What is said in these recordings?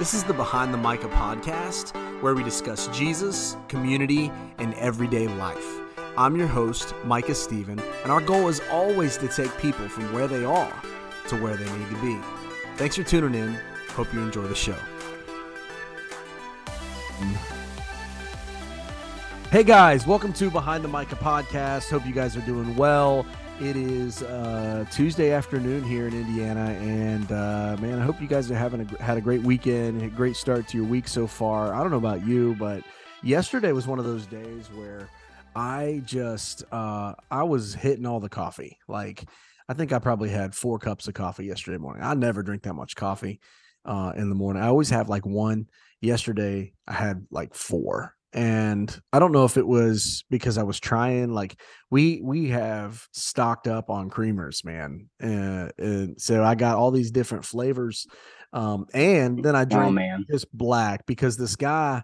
This is the Behind the Micah podcast, where we discuss Jesus, community, and everyday life. I'm your host, Micah Stephen, and our goal is always to take people from where they are to where they need to be. Thanks for tuning in. Hope you enjoy the show. Hey guys, welcome to Behind the Micah podcast. Hope you guys are doing well. It is uh, Tuesday afternoon here in Indiana, and uh, man, I hope you guys are having a, had a great weekend, a great start to your week so far. I don't know about you, but yesterday was one of those days where I just uh, I was hitting all the coffee. Like I think I probably had four cups of coffee yesterday morning. I never drink that much coffee uh, in the morning. I always have like one. Yesterday I had like four and i don't know if it was because i was trying like we we have stocked up on creamers man uh, and so i got all these different flavors um and then i drank man. just black because this guy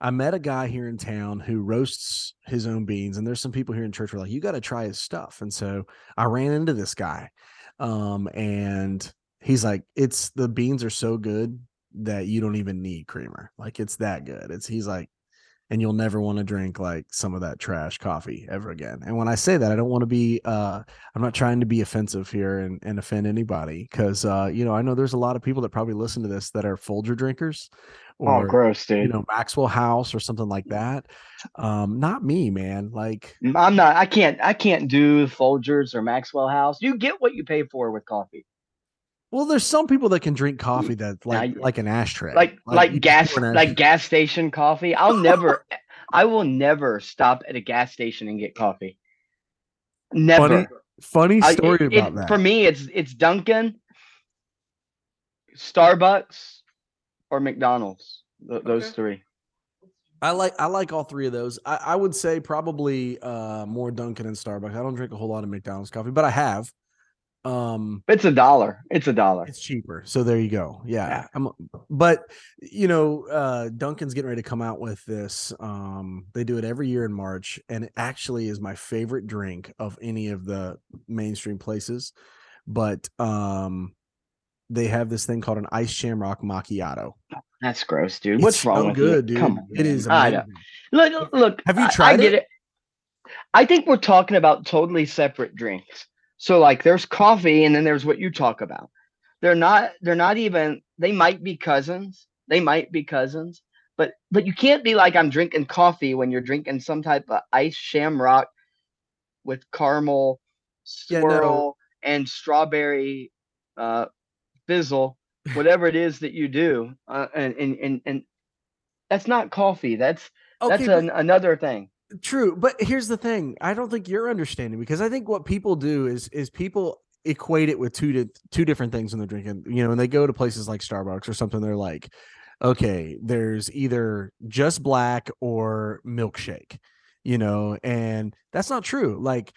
i met a guy here in town who roasts his own beans and there's some people here in church who are like you got to try his stuff and so i ran into this guy um and he's like it's the beans are so good that you don't even need creamer like it's that good it's he's like and you'll never want to drink like some of that trash coffee ever again. And when I say that, I don't want to be uh I'm not trying to be offensive here and, and offend anybody because uh you know I know there's a lot of people that probably listen to this that are Folger drinkers or oh, gross, dude. you know Maxwell House or something like that. Um not me, man. Like I'm not I can't I can't do Folgers or Maxwell House. You get what you pay for with coffee. Well, there's some people that can drink coffee that like like an ashtray, like like, like gas like gas station coffee. I'll never, I will never stop at a gas station and get coffee. Never. Funny, funny story I, it, about it, that. For me, it's it's Dunkin', Starbucks, or McDonald's. Th- okay. Those three. I like I like all three of those. I, I would say probably uh, more Dunkin' and Starbucks. I don't drink a whole lot of McDonald's coffee, but I have. Um, it's a dollar. It's a dollar. It's cheaper. So there you go. Yeah. yeah. but you know, uh, Dunkin's getting ready to come out with this. Um, they do it every year in March, and it actually is my favorite drink of any of the mainstream places. But um, they have this thing called an ice shamrock macchiato. That's gross, dude. What's it's wrong so with good, you? dude? Come on, it is. Amazing. Look, look. Have you tried I, I it? it? I think we're talking about totally separate drinks. So like there's coffee and then there's what you talk about. They're not they're not even they might be cousins. They might be cousins, but but you can't be like I'm drinking coffee when you're drinking some type of ice shamrock with caramel swirl yeah, no. and strawberry uh fizzle, whatever it is that you do. Uh, and, and and and that's not coffee. That's okay, that's an, another thing. True, but here's the thing. I don't think you're understanding because I think what people do is is people equate it with two to two different things when they're drinking. You know, when they go to places like Starbucks or something, they're like, okay, there's either just black or milkshake, you know, and that's not true. Like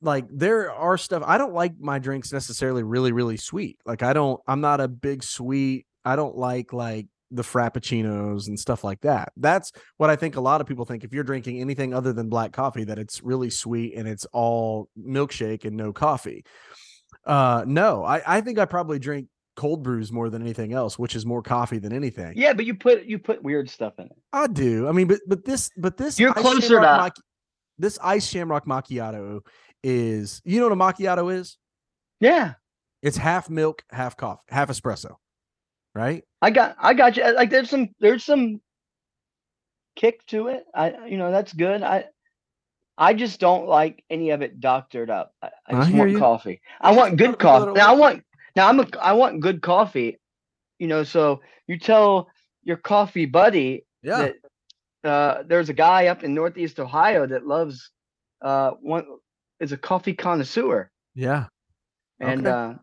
like there are stuff I don't like my drinks necessarily really really sweet. Like I don't I'm not a big sweet. I don't like like the frappuccinos and stuff like that. That's what I think a lot of people think if you're drinking anything other than black coffee that it's really sweet and it's all milkshake and no coffee. Uh no, I I think I probably drink cold brews more than anything else, which is more coffee than anything. Yeah, but you put you put weird stuff in it. I do. I mean, but but this but this you're closer to this ice shamrock macchiato is you know what a macchiato is? Yeah. It's half milk, half coffee, half espresso right? I got I got you. Like there's some there's some kick to it. I you know that's good. I I just don't like any of it doctored up. I, I just I want you. coffee. I want good coffee. Now I want now I'm a I want good coffee. You know, so you tell your coffee buddy yeah. that uh, there's a guy up in Northeast Ohio that loves uh one is a coffee connoisseur. Yeah. And okay. uh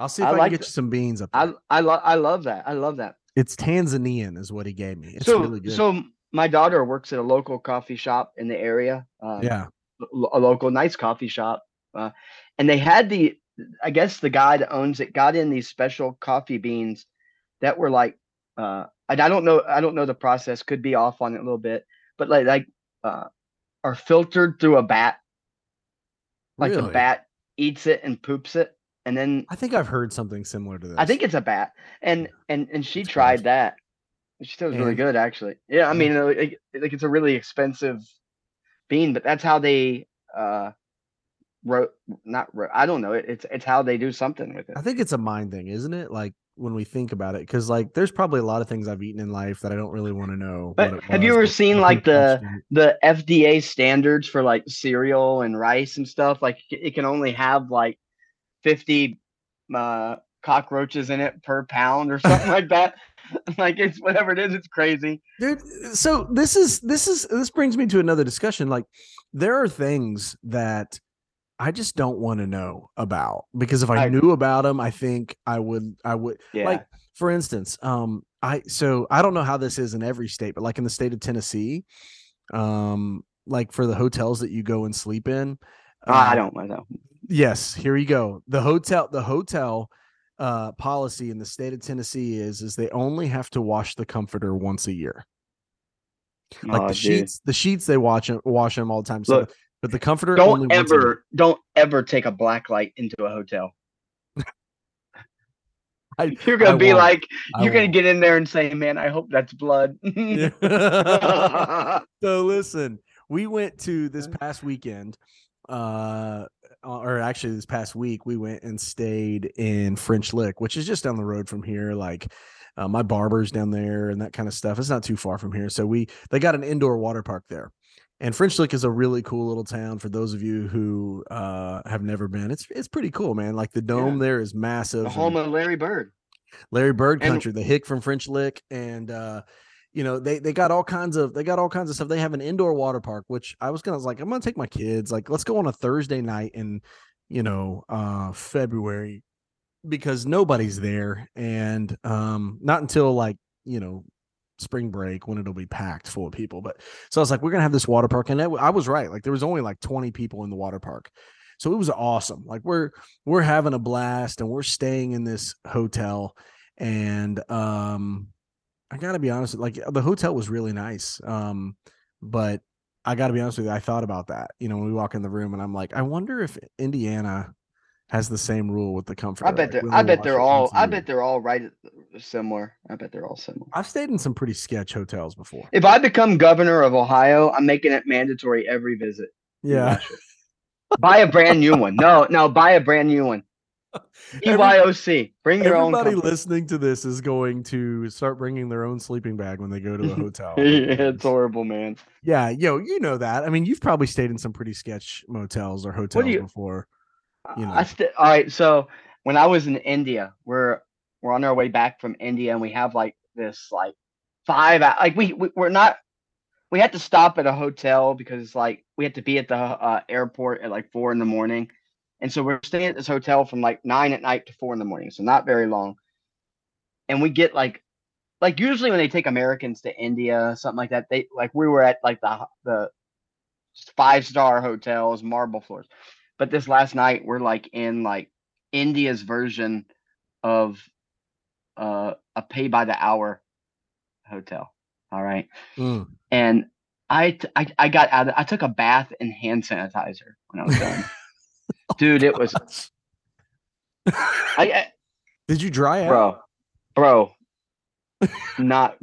I'll see if I, I like can get you some beans up. There. I I love I love that. I love that. It's Tanzanian, is what he gave me. It's so, really good. So my daughter works at a local coffee shop in the area. Uh, yeah, a local nice coffee shop, uh, and they had the. I guess the guy that owns it got in these special coffee beans that were like, uh, and I don't know, I don't know the process. Could be off on it a little bit, but like like uh, are filtered through a bat. Like really? the bat eats it and poops it. And then I think I've heard something similar to this. I think it's a bat, and and and she tried that. She said it was really good, actually. Yeah, I mean, like, like it's a really expensive bean, but that's how they uh wrote. Not wrote. I don't know. It, it's it's how they do something with it. I think it's a mind thing, isn't it? Like when we think about it, because like there's probably a lot of things I've eaten in life that I don't really want to know. But have you ever seen, like, the- the FDA standards for like cereal and rice and stuff, like it can only have like 50 uh cockroaches in it per pound or something like that. Like it's whatever it is, it's crazy. dude so this is this is this brings me to another discussion like there are things that i just don't want to know about because if i, I- knew about them i think i would i would Yeah. like for instance um i so i don't know how this is in every state but like in the state of tennessee um like for the hotels that you go and sleep in Ah, I uh, don't know. Yes, here you go. The hotel, the hotel uh policy in the state of Tennessee is is they only have to wash the comforter once a year. Like Oh, the dude. sheets, the sheets they 'em- wash them all the time. So, Look, but the comforter Don't once ever, don't ever take a black light into a hotel. I- You're gonna I be won't. like, I you're gonna get in there and say, "Man, I hope that's blood." So listen, we went to this past weekend, uh, or actually this past week, we went and stayed in French Lick, which is just down the road from here. Like, uh, my barber's down there and that kind of stuff. It's not too far from here. So we they got an indoor water park there. And French Lick is a really cool little town for those of you who uh, have never been. It's it's pretty cool, man. Like the dome there is massive. the and- home of Larry Bird. Larry Bird And- Country, the hick from French Lick, and uh, you know they they got all kinds of they got all kinds of stuff. They have an indoor water park, which I was gonna I was like I'm gonna take my kids. Like let's go on a Thursday night in you know uh February because nobody's there, and um not until like you know spring break when it'll be packed full of people. But so I was like, we're gonna have this water park, and I was right. Like there was only like 20 people in the water park. So it was awesome. Like we're we're having a blast and we're staying in this hotel and um I got to be honest like the hotel was really nice. Um but I got to be honest with you I thought about that. You know, when we walk in the room and I'm like I wonder if Indiana has the same rule with the comfort. I bet they're, I bet they're all, I bet they're all right, similar. I bet they're all similar. I've stayed in some pretty sketch hotels before. If I become governor of Ohio, I'm making it mandatory every visit. Yeah. buy a brand new one. No, no, buy a brand new one. BYOC. Bring your own. Everybody listening to this is going to start bringing their own sleeping bag when they go to a hotel. yeah, it's horrible, man. Yeah, yo, you know that. I mean, you've probably stayed in some pretty sketch motels or hotels you- before. You know. I st- all right. So when I was in India, we're we're on our way back from India, and we have like this like five like we, we we're not we had to stop at a hotel because like we had to be at the uh, airport at like four in the morning, and so we're staying at this hotel from like nine at night to four in the morning, so not very long. And we get like like usually when they take Americans to India, something like that, they like we were at like the the five star hotels, marble floors. But this last night we're like in like India's version of uh, a pay by the hour hotel. All right. Mm. And I, t- I I got out of, I took a bath in hand sanitizer when I was done. Dude, it was I, I Did you dry out? bro, bro, not,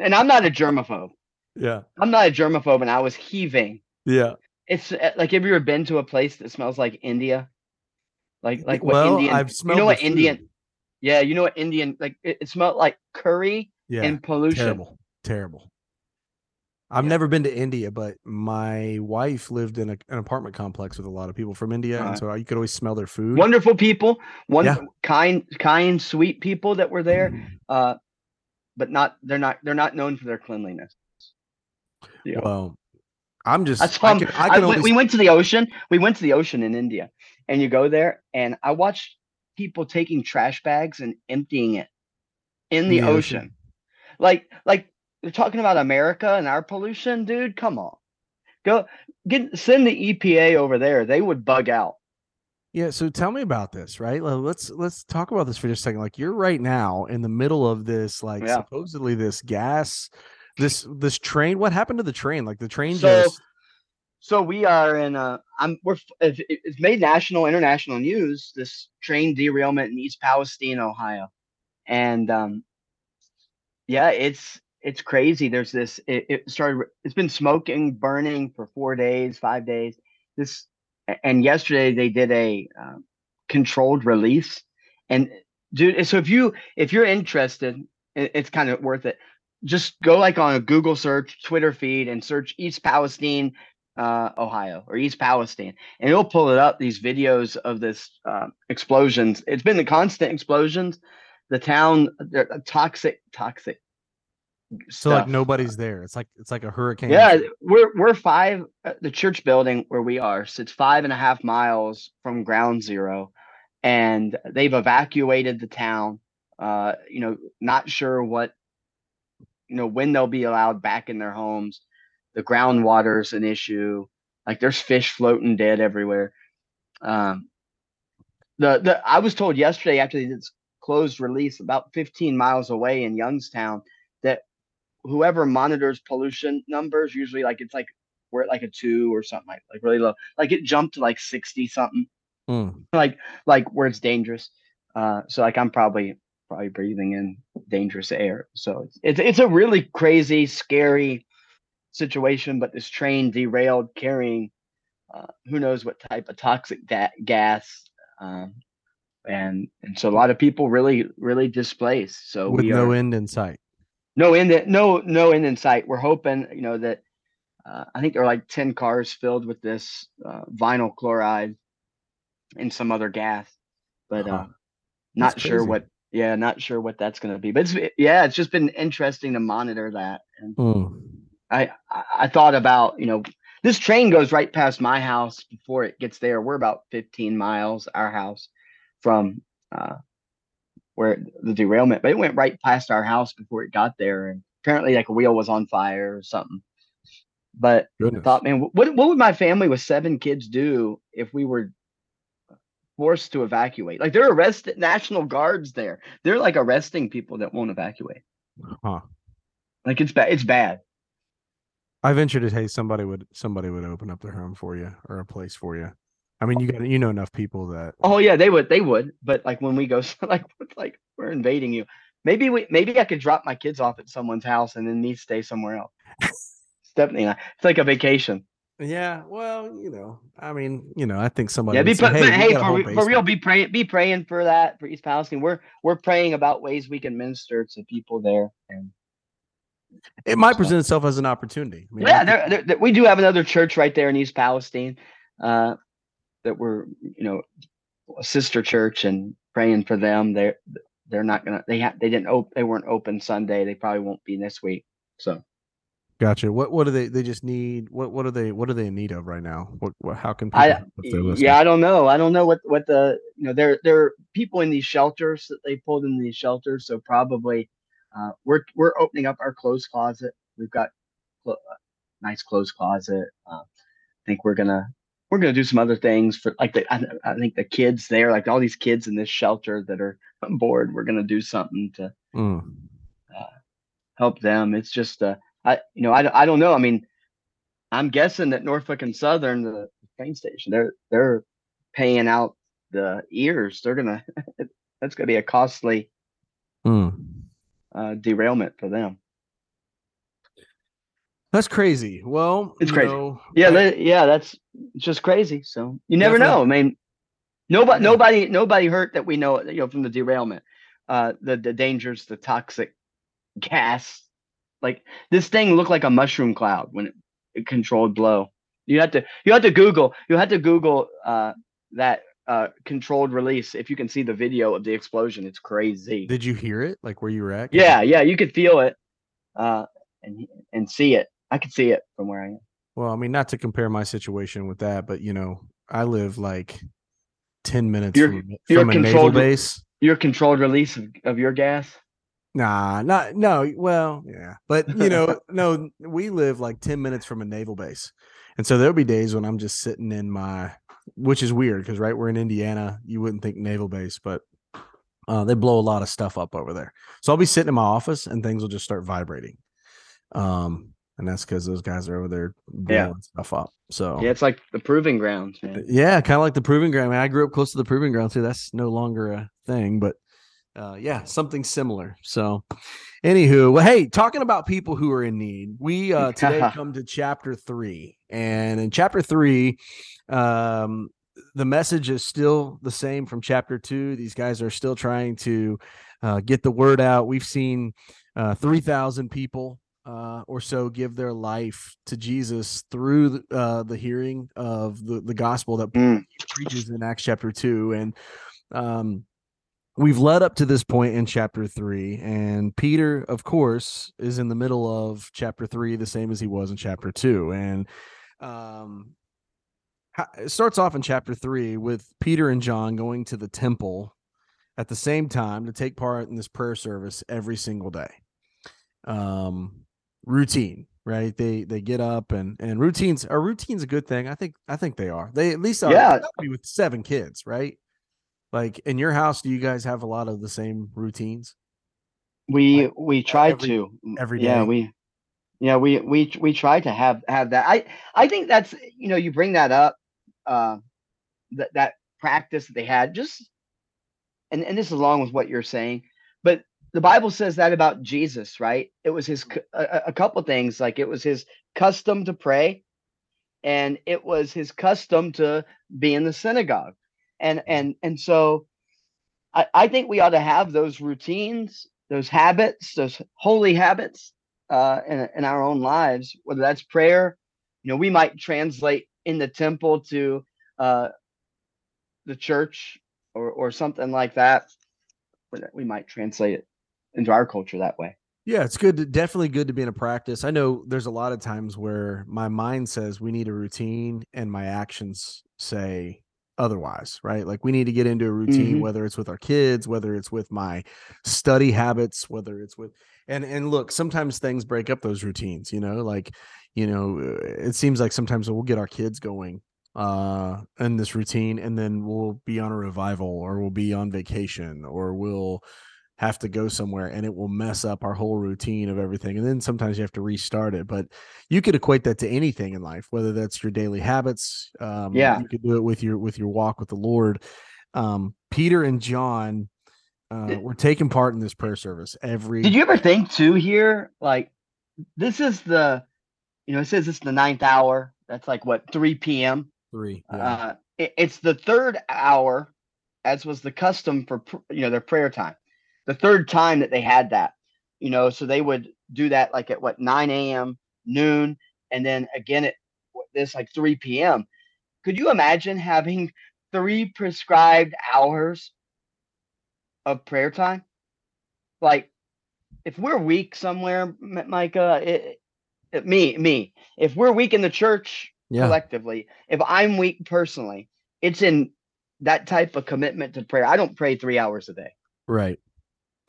and I'm not a germaphobe. Yeah. I'm not a germaphobe, and I was heaving. Yeah. It's uh, like have you ever been to a place that smells like India? Like like what well, Indian? I've you know what food. Indian? Yeah, you know what Indian like it, it smelled like curry Yeah. and pollution. terrible. Terrible. I've Yeah. never been to India, but my wife lived in a, an apartment complex with a lot of people from India, and so you could always smell their food. Wonderful people, one Yeah. kind, kind, sweet people that were there. Uh, but not they're not they're not known for their cleanliness. Yeah. Well, I'm just. I I can, I I can went- only we went to the ocean. We went to the ocean in India, and you go there, and I watched people taking trash bags and emptying it in the, the ocean. ocean. Like, like they're talking about America and our pollution, dude. Come on, go get send the EPA over there. They would bug out. Yeah, so tell me about this, right? Let's let's talk about this for just a second. Like you're right now in the middle of this, like Yeah. supposedly this gas, this this train. What happened to the train? Like the train So- just so we are in a i'm we're it's made national international news this train derailment in east palestine ohio and um yeah it's it's crazy there's this it, it started it's been smoking burning for four days five days this and yesterday they did a uh, controlled release and dude so if you if you're interested it's kind of worth it just go like on a google search twitter feed and search east palestine uh, Ohio or East Palestine, and it'll pull it up these videos of this uh, explosions. It's been the constant explosions. The town, toxic, toxic. So like nobody's there. It's like it's like a hurricane. Yeah, we're we're five. Uh, the church building where we are sits five and a half miles from ground zero, and they've evacuated the town. Uh, you know, not sure what, you know, when they'll be allowed back in their homes the groundwater is an issue. Like there's fish floating dead everywhere. Um, the the I was told yesterday after this closed release about 15 miles away in Youngstown whoever monitors pollution numbers usually like it's like we're at like a two or something like like really low. Like it jumped to like 60 something. Mm. Like like where it's dangerous. Uh, so like I'm probably probably breathing in dangerous air. So it's it's, it's a really crazy, scary situation, but this train derailed carrying uh, who knows what type of toxic da- gas. Um, and and so a lot of people really really displaced. So with no are, end in sight. No end. No no end in sight. We're hoping you know that. Uh, I think there are like ten cars filled with this uh, vinyl chloride and some other gas, but uh, not sure what. Yeah, not sure what that's going to be. But it's yeah, it's just been interesting to monitor that. And, mm. I I thought about you know this train goes right past my house before it gets there. We're about 15 miles our house from uh, where the derailment, but it went right past our house before it got there, and apparently like a wheel was on fire or something. But Goodness. I thought, man, what what would my family with seven kids do if we were forced to evacuate? Like they're arrested national guards there. They're like arresting people that won't evacuate. Huh. Like it's bad. It's bad. I venture to say somebody would somebody would open up their home for you or a place for you. I mean, you got you know enough people that. Oh yeah, they would. They would. But like when we go, like like we're invading you. Maybe we maybe I could drop my kids off at someone's house and then me stay somewhere else. Stephanie and I. It's like a vacation. Yeah, well, you know, I mean, you know, I think somebody. Yeah, be, say, hey, hey for, for real, be praying, be praying for that for East Palestine. We're we're praying about ways we can minister to people there, and it might present itself as an opportunity. I mean, yeah, there, there, we do have another church right there in East Palestine uh, that we're, you know, a sister church and praying for them. They're they're not gonna they have they didn't open they weren't open Sunday. They probably won't be this week. So, gotcha. What what do they they just need? What what are they what are they in need of right now? What, what how can I yeah I don't know I don't know what what the you know there there are people in these shelters that they pulled in these shelters so probably uh, we're we're opening up our clothes closet. We've got a uh, nice clothes closet. Uh, I think we're gonna we're gonna do some other things for like the, I, I, think the kids there, like all these kids in this shelter that are bored. We're gonna do something to mm. uh, help them. It's just uh, I you know I, I don't know. I mean, I'm guessing that Norfolk and Southern, the train station, they're they're paying out the ears. They're gonna that's gonna be a costly. Mm uh, derailment for them. That's crazy. Well, it's crazy. Know, yeah, I, yeah, that's just crazy. So you never know. I mean, nobody, nobody, nobody hurt that we know. You know, from the derailment, uh, the the dangers, the toxic gas. Like this thing looked like a mushroom cloud when it, it controlled blow. You had to, you had to Google, you had to Google uh, that uh, controlled release. If you can see the video of the explosion, it's crazy. Did you hear it? Like where you were at? Yeah, yeah, you could feel it, uh, and and see it. I could see it from where I am. Well, I mean, not to compare my situation with that, but you know, I live like ten minutes you're, from, you're from a naval base. Your controlled release of, of your gas. Nah, not no. Well, yeah, but you know, no, we live like ten minutes from a naval base, and so there'll be days when I'm just sitting in my which is weird because right we're in Indiana. You wouldn't think naval base, but uh, they blow a lot of stuff up over there. So I'll be sitting in my office and things will just start vibrating. Um, and that's because those guys are over there blowing Yeah. stuff up. So Yeah, it's like the proving ground. man. yeah, kind of like the proving ground. I, mean, I grew up close to the proving ground too. That's no longer a thing, but uh, yeah, something similar. So, anywho, well, hey, talking about people who are in need, we uh, today come to chapter three, and in chapter three, um, the message is still the same from chapter two. These guys are still trying to uh, get the word out. We've seen uh, three thousand people uh, or so give their life to Jesus through the, uh, the hearing of the, the gospel that Mm. preaches in Acts chapter two. And um, we've led up to this point in chapter three. And Peter, of course, is in the middle of chapter three, the same as he was in chapter two. And um, it starts off in chapter three with Peter and John going to the temple at the same time to take part in this prayer service every single day um routine right? They they get up and and routines are routines a good thing? I think i think they are. They at least are. Yeah. with seven kids right? Like in your house do you guys have a lot of the same routines? We Like, we try every- to. every Yeah, we yeah we we we try to have have that. I I think that's you know you bring that up, uh, that that practice that they had just, and and this is along with what you're saying, but the Bible says that about Jesus, right? It was his a, a- a couple things like it was his custom to pray, and it was his custom to be in the synagogue, and and and so. I, I think we ought to have those routines, those habits, those holy habits uh, in, in our own lives, whether that's prayer. You know, we might translate in the temple to uh, the church or, or something like that. We might translate it into our culture that way. yeah it's good to, definitely good to be in a practice i know there's a lot of times where my mind says we need a routine and my actions say otherwise right like we need to get into a routine Mhm. whether it's with our kids whether it's with my study habits whether it's with and and look sometimes things break up those routines you know like you know uh, it seems like sometimes we'll get our kids going uh in this routine and then we'll be on a revival or we'll be on vacation or we'll have to go somewhere and it will mess up our whole routine of everything and then sometimes you have to restart it but you could equate that to anything in life whether that's your daily habits um Yeah. you could do it with your with your walk with the lord um peter and john uh were taking part in this prayer service every Did you ever think too here, like this is the, you know, it says it's the ninth hour. That's like what 3 p.m. three yeah Uh, it- it's the third hour, as was the custom for you know their prayer time. The third time that they had that, you know, so they would do that like at what 9 a.m., noon, and then again at this like 3 p.m. Could you imagine having three prescribed hours of prayer time? Like, if we're weak somewhere, Micah, it, it, me, me, if we're weak in the church, yeah collectively. If I'm weak personally, it's in that type of commitment to prayer. I don't pray three hours a day. right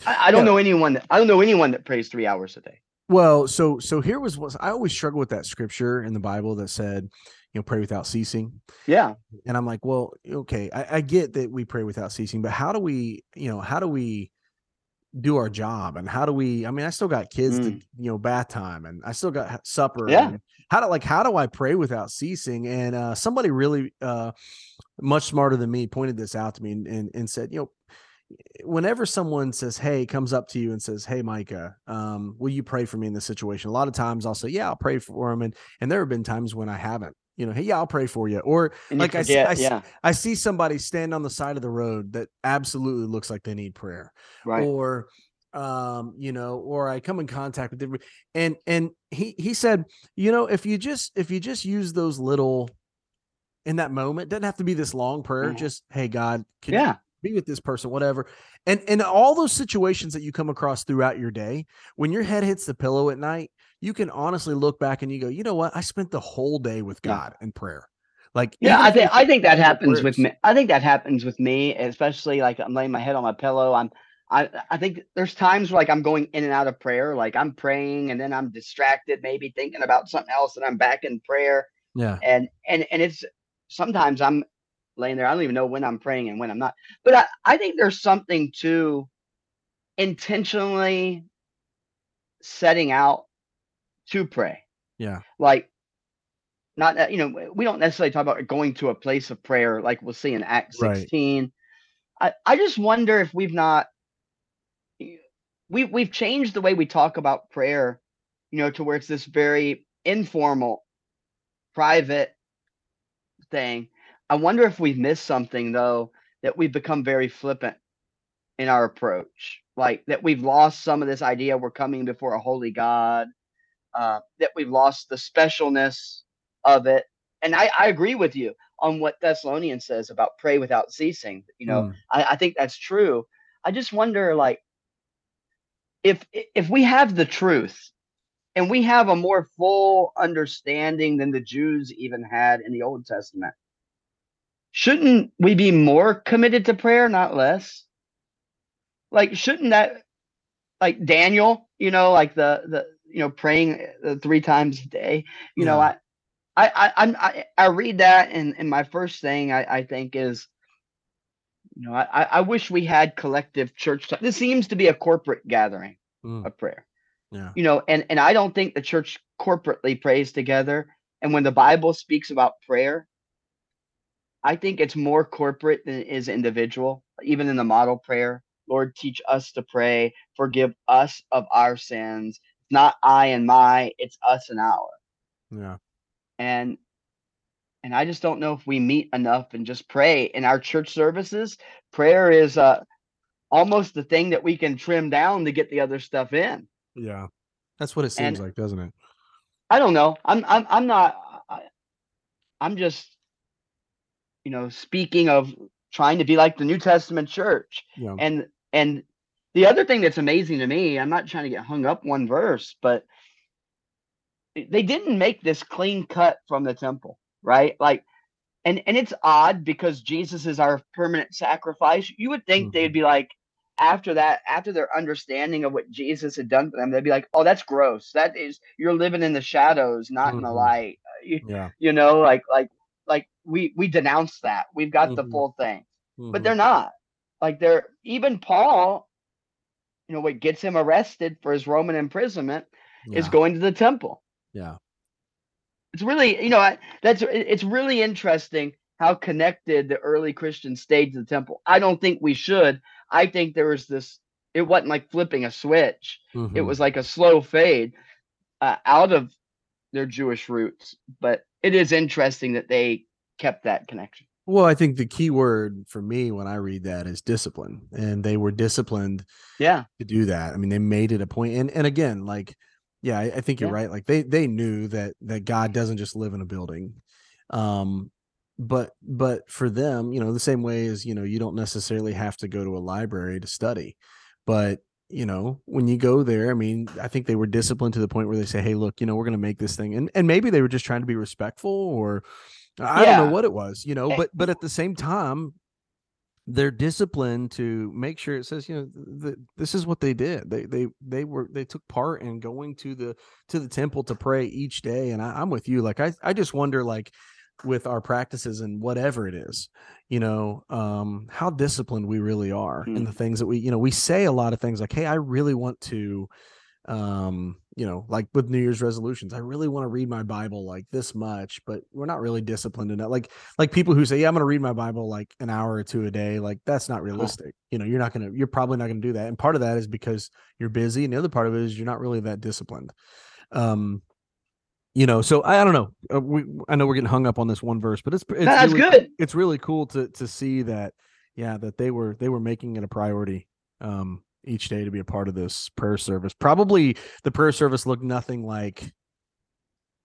I, I don't Yeah. know anyone. That, I don't know anyone that prays three hours a day. Well, so so here was what I always struggle with that scripture in the Bible that said, you know, pray without ceasing. Yeah, And I'm like, well, okay, I, I get that we pray without ceasing, but how do we, you know, how do we do our job and how do we i mean i still got kids to Mm. you know bath time and i still got supper Yeah. how do like how do i pray without ceasing and uh somebody really uh much smarter than me pointed this out to me and and, and said you know whenever someone says hey comes up to you and says hey micah um will you pray for me in this situation a lot of times i'll say yeah i'll pray for him and and there have been times when i haven't you know hey yeah i'll pray for you or and Like I you forget. I s- yeah, i see somebody stand on the side of the road that absolutely looks like they need prayer right. or um you know or i come in contact with different and and he he said you know if you just if you just use those little in that moment doesn't have to be this long prayer Mhm. just hey god can you yeah, be with this person whatever and and all those situations that you come across throughout your day when your head hits the pillow at night you can honestly look back and you go you know what i spent the whole day with Yeah. god in prayer like yeah. I think I think that happens with me. I think that happens with me, especially like I'm laying my head on my pillow. I'm. I, I think there's times where like I'm going in and out of prayer. Like I'm praying and then I'm distracted, maybe thinking about something else, and I'm back in prayer. yeah and and and it's sometimes i'm laying there i don't even know when i'm praying and when i'm not but i, I think there's something to intentionally setting out to pray Yeah. Like, not that, you know, we don't necessarily talk about going to a place of prayer like we'll see in Acts Right. 16. I, I just wonder if we've not we we've changed the way we talk about prayer, you know, to where it's this very informal, private thing. I wonder if we've missed something though, that we've become very flippant in our approach. Like that we've lost some of this idea we're coming before a holy God, uh, that we've lost the specialness of it. And I, I agree with you on what Thessalonians says about pray without ceasing. You know, Mm. I, I think that's true. I just wonder, like, if if we have the truth and we have a more full understanding than the Jews even had in the Old Testament, shouldn't we be more committed to prayer, not less? Like, shouldn't that, like Daniel, you know, like the the you know praying three times a day, you know, Yeah. I I I I'm, I I read that and and my first thing I I think is you know, I, I I wish we had collective church time. This seems to be a corporate gathering Mm. of prayer. Yeah. You know, and and I don't think the church corporately prays together. And when the Bible speaks about prayer, I think it's more corporate than it is individual. Even in the model prayer, Lord, teach us to pray, forgive us of our sins. It's Not I and my, it's us and our. Yeah. And and I just don't know if we meet enough and just pray in our church services. Prayer is uh almost the thing that we can trim down to get the other stuff in. Yeah. That's what it seems And- like, doesn't it? I don't know. I'm I'm I'm not. I, I'm just, you know, speaking of trying to be like the New Testament church. Yeah. And and the other thing that's amazing to me, I'm not trying to get hung up one verse, but they didn't make this clean cut from the temple, right? Like, and and it's odd because Jesus is our permanent sacrifice. You would think Mhm. they'd be like, after that, after their understanding of what Jesus had done for them, they'd be like, "Oh, that's gross. That is you're living in the shadows, not in the Mhm. light." Uh, You, Yeah. you know, like like we we denounce that. We've got the Mhm. full thing but Mhm. they're not. Like they're even Paul, you know, what gets him arrested for his Roman imprisonment is going to the temple. Yeah. It's really, you know, I, that's it's really interesting how connected the early Christians stayed to the temple. I don't think we should. I think there was this. It wasn't like flipping a switch. It Mhm. was like a slow fade uh, out of their Jewish roots. But it is interesting that they kept that connection. Well, I think the key word for me when I read that is discipline, and they were disciplined Yeah. to do that. I mean, they made it a point. and and again, like, yeah, I, I think you're Yeah. right. Like they they knew that that God doesn't just live in a building, um, but but for them, you know, the same way as you know, you don't necessarily have to go to a library to study, but you know, when you go there, I mean, I think they were disciplined to the point where they say, "Hey, look, you know, we're going to make this thing," and and maybe they were just trying to be respectful, or I don't know what it was, you know, Eh, but but at the same time, they're disciplined to make sure it says you know th- th- this is what they did. They they they were they took part in going to the to the temple to pray each day and I, i'm with you like i i just wonder like with our practices and whatever it is you know um how disciplined we really are in Mm. the things that we you know we say a lot of things like hey i really want to um you know like with new year's resolutions i really want to read my bible like this much but we're not really disciplined enough like like people who say yeah i'm going to read my bible like an hour or two a day like that's not realistic you know you're not going to you're probably not going to do that and part of that is because you're busy and the other part of it is you're not really that disciplined um you know so i, I don't know uh, we i know we're getting hung up on this one verse but it's it's that's really, good. it's really cool to to see that yeah that they were they were making it a priority um each day to be a part of this prayer service probably the prayer service looked nothing like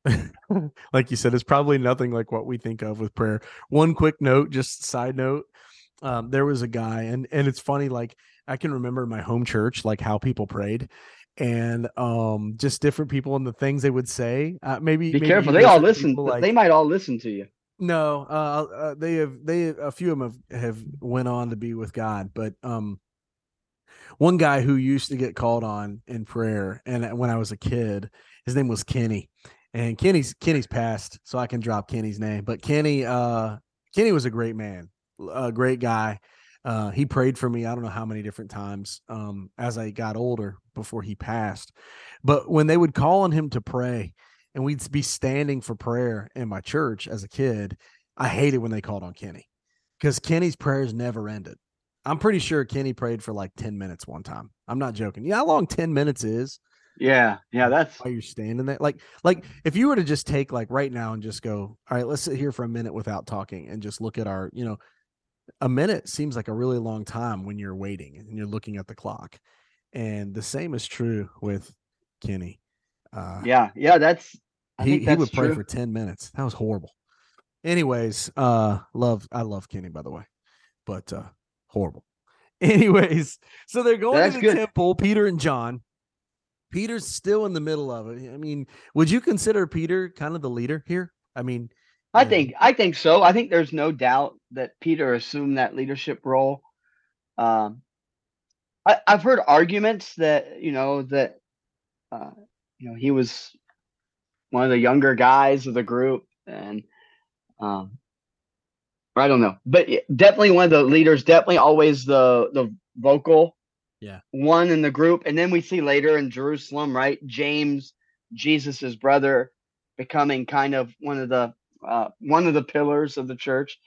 like you said it's probably nothing like what we think of with prayer one quick note just side note um there was a guy and and it's funny like i can remember my home church like how people prayed and um just different people and the things they would say uh, maybe Be maybe careful. They all listen. like- they might all listen to you. no, uh, uh, they have they a few of them have, have went on to be with God, but um, one guy who used to get called on in prayer, and when I was a kid, his name was Kenny, and Kenny's Kenny's passed, so I can drop Kenny's name, but Kenny, uh, Kenny was a great man, a great guy. Uh, he prayed for me. I don't know how many different times um, as I got older before he passed, but when they would call on him to pray, and we'd be standing for prayer in my church as a kid. I hated when they called on Kenny because Kenny's prayers never ended. I'm pretty sure Kenny prayed for like 10 minutes one time. I'm not joking. You know how long 10 minutes is? Yeah, yeah, that's While you're standing there. Like, like if you were to just take like right now and just go, all right, let's sit here for a minute without talking and just look at our, you know, a minute seems like a really long time when you're waiting and you're looking at the clock. And the same is true with Kenny. Uh, yeah, yeah, that's I he, think he that's would pray for 10 minutes. That was horrible. Anyways, uh love I love Kenny by the way. But uh horrible. Anyways, so they're going That's to the good. temple, Peter and John. Peter's still in the middle of it. I mean, would you consider Peter kind of the leader here? I mean, I think I think so. I think there's no doubt that Peter assumed that leadership role. Um, I, I've heard arguments that you know that uh, you know he was one of the younger guys of the group, and um, I don't know, but definitely one of the leaders. Definitely always the the vocal Yeah. one in the group, and then we see later in Jerusalem, right? James, Jesus's brother, becoming kind of one of the uh, one of the pillars of the church.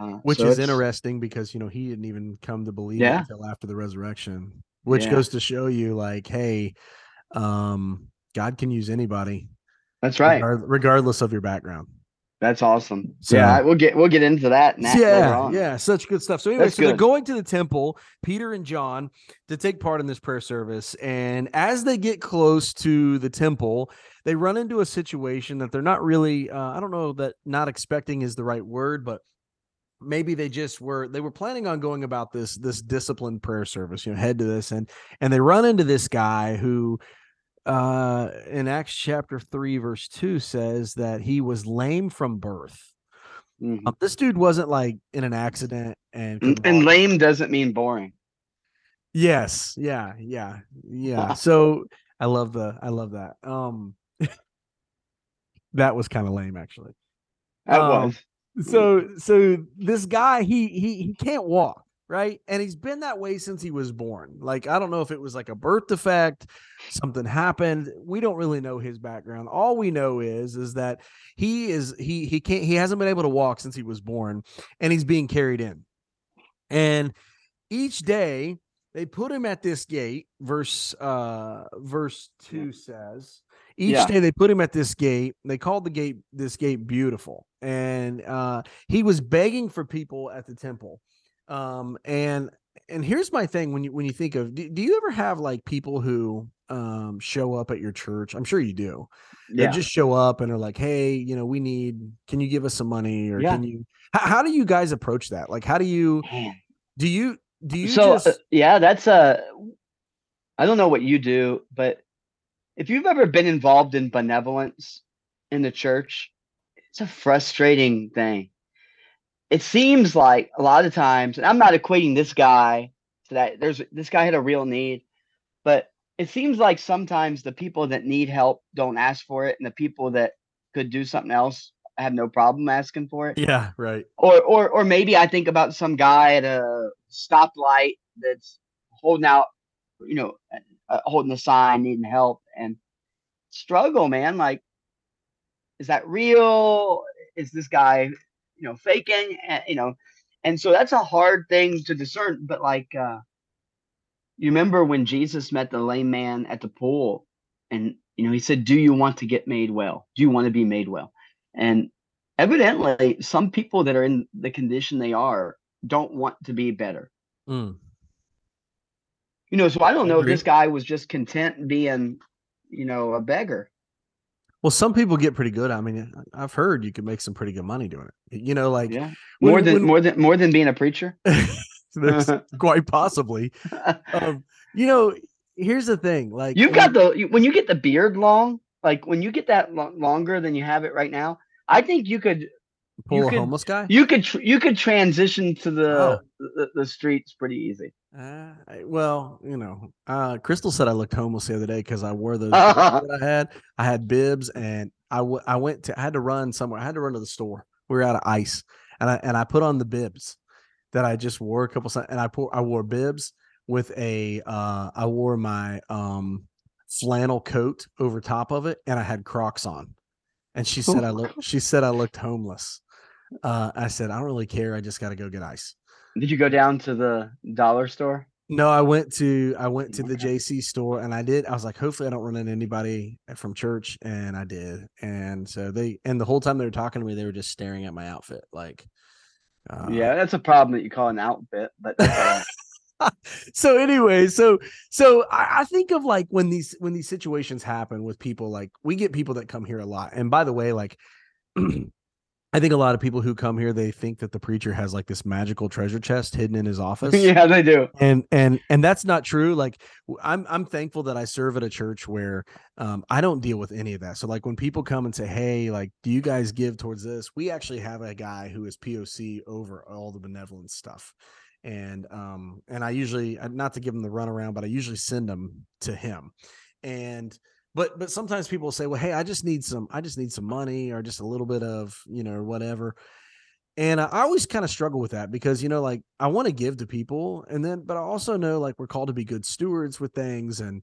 Uh, which so is interesting because you know he didn't even come to believe Yeah. until after the resurrection, which Yeah. goes to show you like, hey, um, God can use anybody, That's right. regardless of your background. That's awesome. So- yeah, we'll get we'll get into that na- later yeah, on. yeah, such good stuff. So anyway, That's so they're going to the temple, Peter and John, to take part in this prayer service. And as they get close to the temple, they run into a situation that they're not really. Uh, I don't know that not expecting is the right word, but maybe they just were they were planning on going about this this disciplined prayer service you know head to this and and they run into this guy who uh in acts chapter 3 verse 2 says that he was lame from birth Mhm. um, this dude wasn't like in an accident and And, and walk. lame doesn't mean boring. yes yeah yeah yeah so i love the i love that um that was kind of lame actually That Um, was. so so this guy he he he can't walk right? And he's been that way since he was born. Like i don't know if it was like a birth defect something happened. We don't really know his background. All we know is is that he is he he can't he hasn't been able to walk since he was born and he's being carried in. And each day they put him at this gate verse uh verse 2 says each Yeah. day they put him at this gate they called the gate this gate beautiful. And uh he was begging for people at the temple um and and here's my thing when you when you think of do, do you ever have like people who um show up at your church i'm sure you do they just show up and are like hey you know we need can you give us some money or Yeah. can you how, how do you guys approach that like how do you do you do you so just uh, yeah, that's a. I don't know what you do, but if you've ever been involved in benevolence in the church, it's a frustrating thing. It seems like a lot of times, and I'm not equating this guy to that. There's this guy had a real need, but it seems like sometimes the people that need help don't ask for it, and the people that could do something else have no problem asking for it yeah right or or or maybe I think about some guy at a stoplight that's holding out, you know, uh, holding a sign, needing help, and struggle, man. Like, is that real? Is this guy, you know, faking? Uh, you know, and so that's a hard thing to discern. But like, uh, you remember when Jesus met the lame man at the pool, and you know, he said, "Do you want to get made well? Do you want to be made well?" And evidently some people that are in the condition they are don't want to be better Mm. you know so i don't know if this guy was just content being you know a beggar well some people get pretty good. I mean i've heard you can make some pretty good money doing it. You know like yeah. when- more than when- more than more than being a preacher? Quite possibly. Um, you know here's the thing like you've when- got the you- when you get the beard long like when you get that lo- longer than you have it right now i think you could pull you a could- homeless guy? you could tr- you could transition to the Oh. the, the streets pretty easy Uh, I- well, you know, uh, Crystal said I looked homeless the other day because I wore those that I had. I had bibs, and I w- I went to I had to run somewhere. I had to run to the store. We were out of ice, and I and I put on the bibs that I just wore a couple. And I pour I wore bibs with a uh I wore my um flannel coat over top of it, and I had Crocs on. and she said I look. She said I looked homeless. Uh, I said I don't really care. I just got to go get ice. Did you go down to the dollar store? No, I went to I went to the Jay C store and I did. I was like, hopefully I don't run into anybody from church, and I did. And so they and the whole time they were talking to me, they were just staring at my outfit, like. Uh, yeah, that's a problem that you call an outfit, but. so anyway, so so I, I, think of like when these when these situations happen with people, like we get people that come here a lot. And by the way, like I think a lot of people who come here they think that the preacher has like this magical treasure chest hidden in his office. yeah, they do. And and and that's not true. Like I'm I'm thankful that I serve at a church where um, I don't deal with any of that. So like when people come and say, "Hey, like do you guys give towards this?" We actually have a guy who is POC over all the benevolent stuff. And um and I usually not to give him the runaround, but I usually send them to him. And but but sometimes people say well hey i just need some i just need some money or just a little bit of you know whatever. And i always kind of struggle with that because you know like i want to give to people and then but i also know like we're called to be good stewards with things and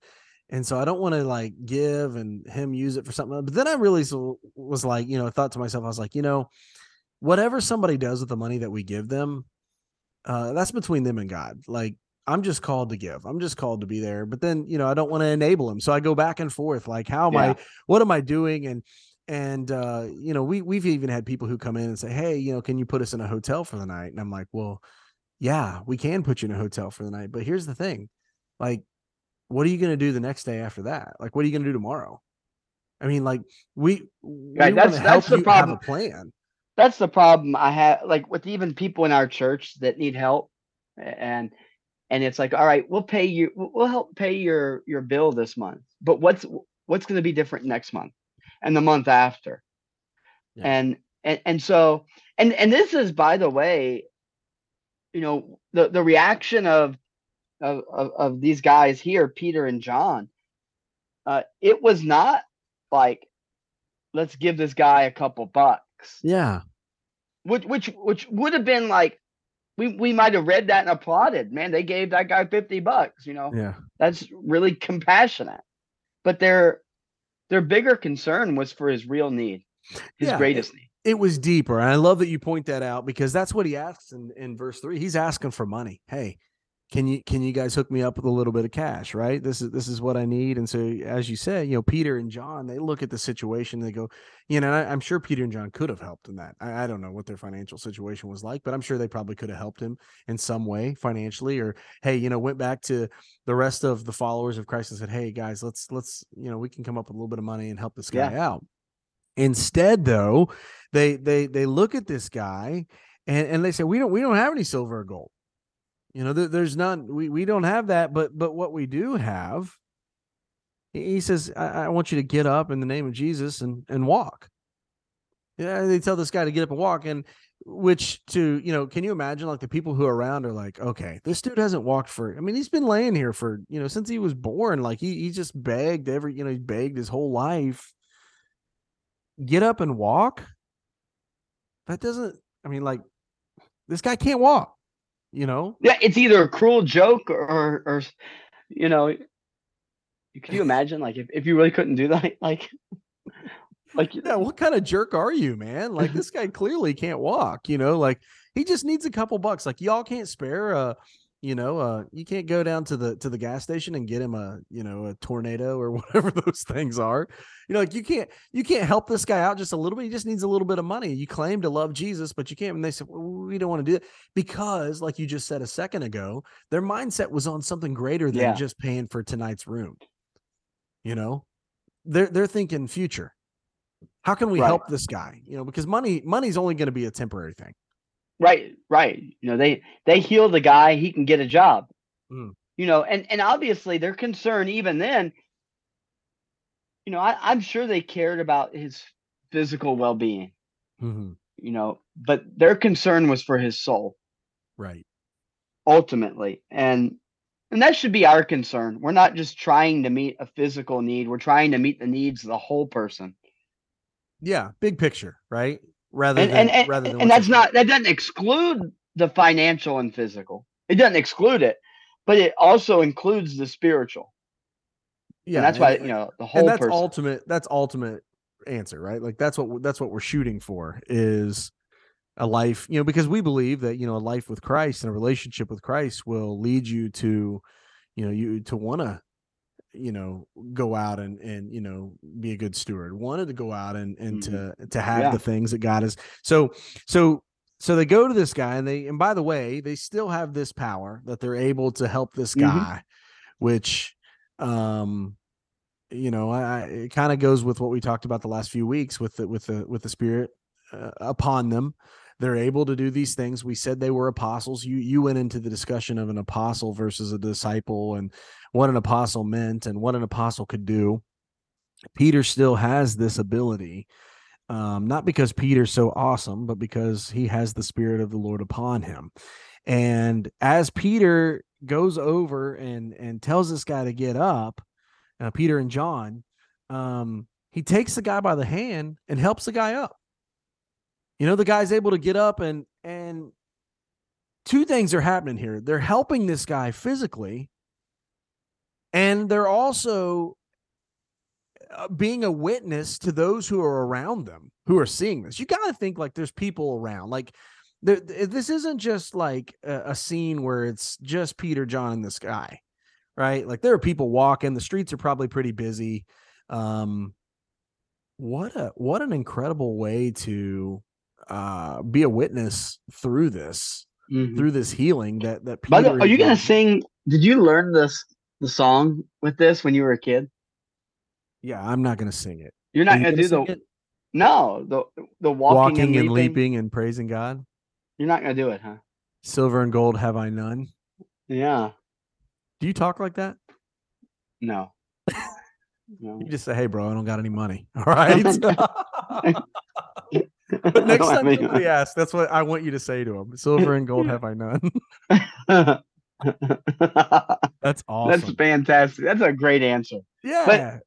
and so i don't want to like give and him use it for something but then i really was like you know I thought to myself i was like you know whatever somebody does with the money that we give them uh that's between them and god. Like I'm just called to give. I'm just called to be there. But then, you know, I don't want to enable him. So I go back and forth. Like, how am yeah. I, what am I doing? And, and, uh, you know, we, we've even had people who come in and say, Hey, you know, can you put us in a hotel for the night? And I'm like, well, yeah, we can put you in a hotel for the night. But here's the thing like, what are you going to do the next day after that? Like, what are you going to do tomorrow? I mean, like, we, right, we that's, that's the problem. Have a plan. That's the problem I have, like, with even people in our church that need help. And, and it's like all right we'll pay you we'll help pay your your bill this month but what's what's going to be different next month and the month after? Yeah. and and and so and and this is by the way you know the the reaction of of of, of these guys here peter and john uh it was not like let's give this guy a couple bucks. Yeah. Which which which would have been like we we might have read that and applauded. Man, they gave that guy 50 bucks, you know. Yeah. That's really compassionate. But their their bigger concern was for his real need, his yeah, greatest it, need. It was deeper. And I love that you point that out because that's what he asks in, in verse three. He's asking for money. Hey, can you can you guys hook me up with a little bit of cash right? This is this is what i need. And so as you said you know peter and john they look at the situation they go you know I, am sure peter and john could have helped in that. I, I, don't know what their financial situation was like but i'm sure they probably could have helped him in some way financially or hey you know went back to the rest of the followers of christ and said hey guys let's let's you know we can come up with a little bit of money and help this guy yeah. out instead though they they they look at this guy and, and they say we don't we don't have any silver or gold you know, there, there's none. We we don't have that, but but what we do have, he says, I, I want you to get up in the name of Jesus and and walk. Yeah, they tell this guy to get up and walk, and which to you know, can you imagine like the people who are around are like, okay, this dude hasn't walked for. I mean, he's been laying here for you know since he was born. Like he he just begged every you know he begged his whole life. Get up and walk. That doesn't. I mean, like this guy can't walk you know? Yeah it's either a cruel joke or or you know can you imagine like if, if you really couldn't do that like like yeah what kind of jerk are you man? Like this guy clearly can't walk you know? Like he just needs a couple bucks. Like y'all can't spare a you know uh you can't go down to the to the gas station and get him a you know a tornado or whatever those things are. You know like you can't you can't help this guy out just a little bit he just needs a little bit of money. You claim to love jesus but you can't and they said well, we don't want to do it because like you just said a second ago their mindset was on something greater than yeah. just paying for tonight's room. You know? They're they're thinking future. How can we right. help this guy? You know because money money's only going to be a temporary thing Right, right. You know, they they heal the guy, he can get a job. Mm. You know, and and obviously their concern even then, you know, I, I'm sure they cared about his physical well being. Mm-hmm. You know, but their concern was for his soul. Right. Ultimately. And and that should be our concern. We're not just trying to meet a physical need. We're trying to meet the needs of the whole person. Yeah, big picture, right? Rather and, than and, and, rather than and that's not that doesn't exclude the financial and physical. It doesn't exclude it, but it also includes the spiritual. Yeah, and that's why you know the whole. And that's person. ultimate. That's ultimate answer, right? Like that's what that's what we're shooting for is a life, you know, because we believe that, you know, a life with Christ and a relationship with Christ will lead you to, you know, you to want to, you know, go out and and you know be a good steward. Wanted to go out and and mm-hmm. to to have yeah. the things that God is. So so so they go to this guy and they and by the way, they still have this power that they're able to help this mm-hmm. guy, mm-hmm. which um you know, I, it kind of goes with what we talked about the last few weeks with the with the with the spirit uh, upon them they're able to do these things. We said they were apostles. You you went into the discussion of an apostle versus a disciple and what an apostle meant and what an apostle could do. Peter still has this ability um, not because peter's so awesome but because he has the spirit of the lord upon him. And as peter goes over and and tells this guy to get up uh, peter and john um, he takes the guy by the hand and helps the guy up you know, the guy's able to get up and and two things are happening here. They're helping this guy physically, and they're also uh, being a witness to those who are around them who are seeing this. You got to think like there's people around. Like there, this isn't just like a, a, scene where it's just Peter, John, and this guy, right? Like there are people walking. The streets are probably pretty busy. Um, what a what an incredible way to uh, be a witness through this, mm-hmm. through this healing that that. Peter By the, are you gonna sing? Did you learn this the song with this when you were a kid? Yeah, I'm not gonna sing it. You're not gonna, gonna, do the. It? No, the the walking, walking and, and leaping and praising God. You're not gonna do it, huh? Silver and gold have I none. Yeah. Do you talk like that? No. no. You just say, "Hey, bro, I don't got any money." All right. But next time somebody asks, that's what I want you to say to him. Silver and gold have I none. that's awesome. That's fantastic. That's a great answer. Yeah. But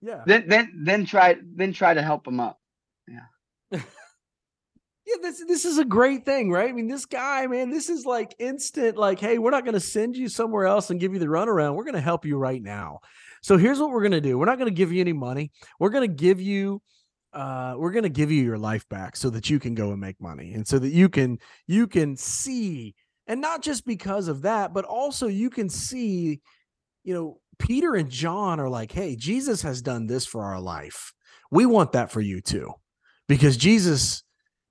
yeah. Then then then try then try to help him up. Yeah. yeah, this this is a great thing, right? I mean, this guy, man, this is like instant, like, hey, we're not going to send you somewhere else and give you the runaround. We're going to help you right now. So here's what we're going to do. We're not going to give you any money. We're going to give you uh, we're going to give you your life back so that you can go and make money and so that you can you can see and not just because of that but also you can see you know peter and john are like hey jesus has done this for our life. We want that for you too because jesus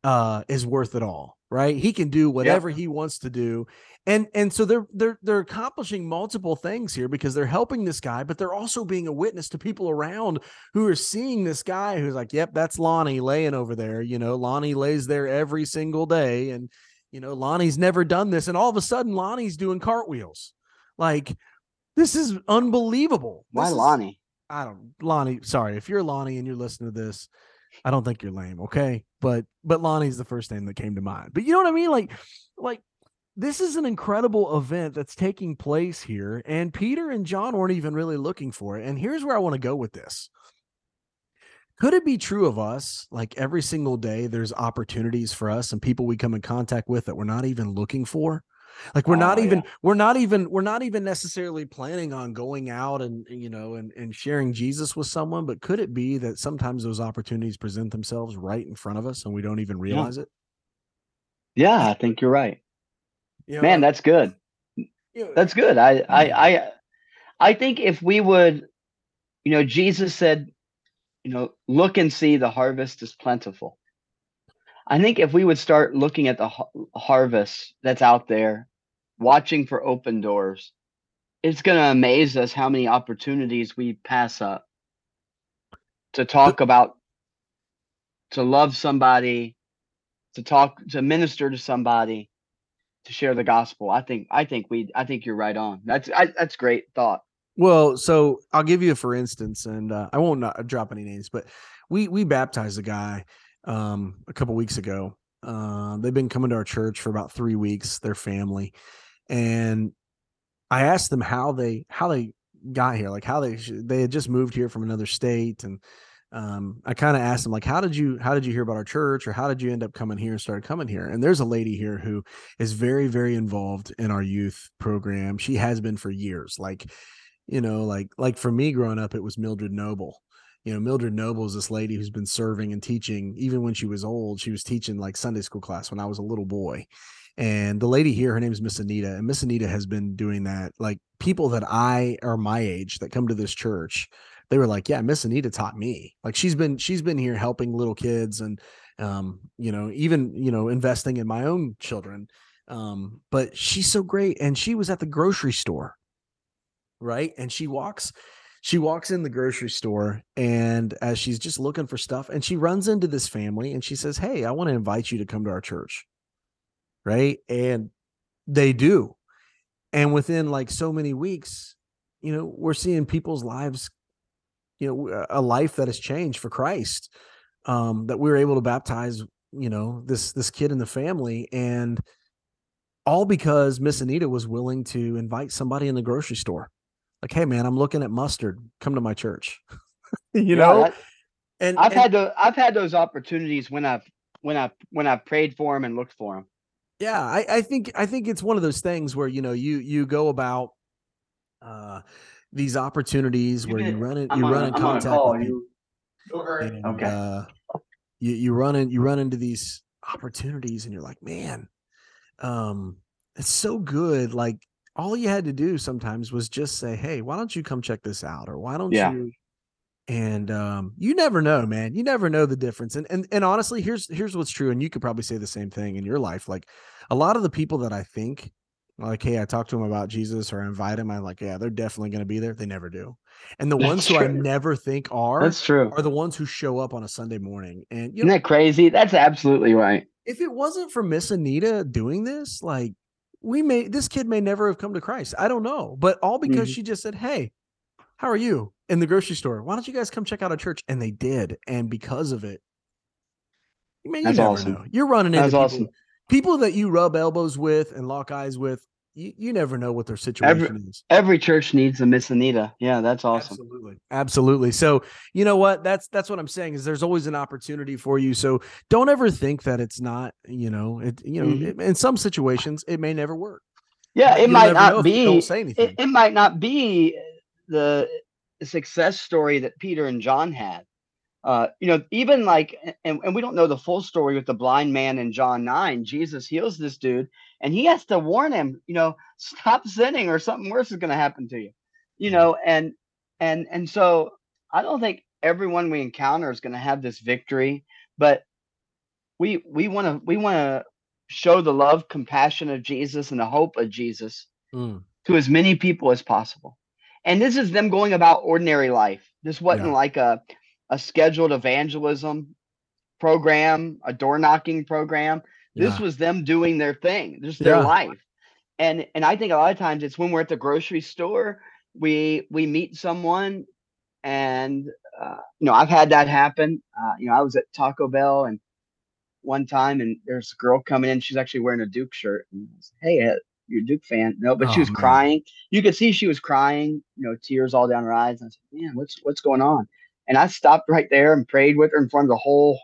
uh is worth it all right? He can do whatever yep. he wants to do. And and so they're they're they're accomplishing multiple things here because they're helping this guy but they're also being a witness to people around who are seeing this guy who's like yep that's lonnie laying over there. You know lonnie lays there every single day and you know lonnie's never done this and all of a sudden lonnie's doing cartwheels. Like this is unbelievable. Why this lonnie? Is, i don't lonnie sorry if you're lonnie and you're listening to this i don't think you're lame okay but but lonnie's the first name that came to mind but you know what i mean like like this is an incredible event that's taking place here, and Peter and John weren't even really looking for it. And here's where I want to go with this. Could it be true of us? Like every single day, there's opportunities for us and people we come in contact with that we're not even looking for. Like we're oh, not even, yeah. we're not even, we're not even necessarily planning on going out and you know and and sharing Jesus with someone. But could it be that sometimes those opportunities present themselves right in front of us and we don't even realize yeah. it? Yeah, I think you're right. You know, Man, that's good. That's good. I, I, hmm I, I think if we would, you know, Jesus said, you know, look and see the harvest is plentiful. I think if we would start looking at the harvest that's out there, watching for open doors, it's going to amaze us how many opportunities we pass up to talk about, to love somebody, to talk, to minister to somebody, to share the gospel. I think I think we I think you're right on. That's I, that's great thought. Well, so I'll give you a for instance, and uh, I won't not drop any names, but we we baptized a guy um, a couple weeks ago. Uh, they've been coming to our church for about three weeks. Their family, and I asked them how they how they got here, like how they they had just moved here from another state, and um, I kind of asked them like, how did you how did you hear about our church or how did you end up coming here and started coming here? And there's a lady here who is very very involved in our youth program. She has been for years. Like, you know, like like for me growing up, it was Mildred Noble. You know, Mildred Noble is this lady who's been serving and teaching even when she was old. She was teaching like Sunday school class when I was a little boy. And the lady here, her name is Miss Anita, and Miss Anita has been doing that. Like people that I are my age that come to this church, they were like, "Yeah, Miss Anita taught me." Like she's been she's been here helping little kids and um, you know, even you know, investing in my own children. Um, but she's so great, and she was at the grocery store, right? And she walks she walks in the grocery store and as she's just looking for stuff and she runs into this family and she says hey i want to invite you to come to our church. Right? And they do. And within like so many weeks you know we're seeing people's lives you know a life that has changed for christ um that we were able to baptize you know this this kid in the family and all because miss anita was willing to invite somebody in the grocery store like hey man i'm looking at mustard. Come to my church. You Yeah, know? that- and I've and- had the I've had those opportunities when I've when I when I've prayed for him and looked for him. yeah I, I think i think it's one of those things where you know you you go about uh these opportunities where you run in you run in contact with people and, Okay. uh, you you run in you run into these opportunities and you're like man um it's so good like all you had to do sometimes was just say hey why don't you come check this out or why don't Yeah. you and um you never know man you never know the difference and and and honestly here's here's what's true and you could probably say the same thing in your life like a lot of the people that i think like hey i talk to them about jesus or i invite them i'm like yeah they're definitely going to be there they never do and the That's ones who i never think are That's true. are the ones who show up on a sunday morning and you Isn't that crazy? That's absolutely right. if it wasn't for miss anita doing this like we may this kid may never have come to christ. I don't know. But all because Mhm. she just said hey how are you? In the grocery store. Why don't you guys come check out our church? And they did. And because of it man you That's never awesome. know. You're running into That's people, awesome. people that you rub elbows with and lock eyes with you, you never know what their situation is Every church needs a Miss Anita. Yeah, that's awesome. Absolutely. Absolutely. So, you know what? That's that's what I'm saying is there's always an opportunity for you. So, don't ever think that it's not, you know, it you know, Mhm. it- in some situations it may never work. Yeah, it you'll might not you don't be say anything. it, it might not be the success story that Peter and John had. Uh, you know, even like, and, and we don't know the full story with the blind man in John 9. Jesus heals this dude, and he has to warn him, you know, stop sinning or something worse is going to happen to you. You know, and and and so I don't think everyone we encounter is going to have this victory, but we we want to we want to show the love, compassion of Jesus and the hope of Jesus Mm, to as many people as possible. And this is them going about ordinary life. This wasn't Yeah. like a a scheduled evangelism program, a door knocking program. This yeah. was them doing their thing, just their Yeah. life. And and I think a lot of times it's when we're at the grocery store, we we meet someone and uh, you know, I've had that happen. Uh, you know, I was at Taco Bell and one time and there's a girl coming in, she's actually wearing a Duke shirt and I was, hey, uh, you're a Duke fan. No, but she Oh, was man. crying. You could see she was crying, you know, tears all down her eyes. And I said, man, what's what's going on? And I stopped right there and prayed with her in front of the whole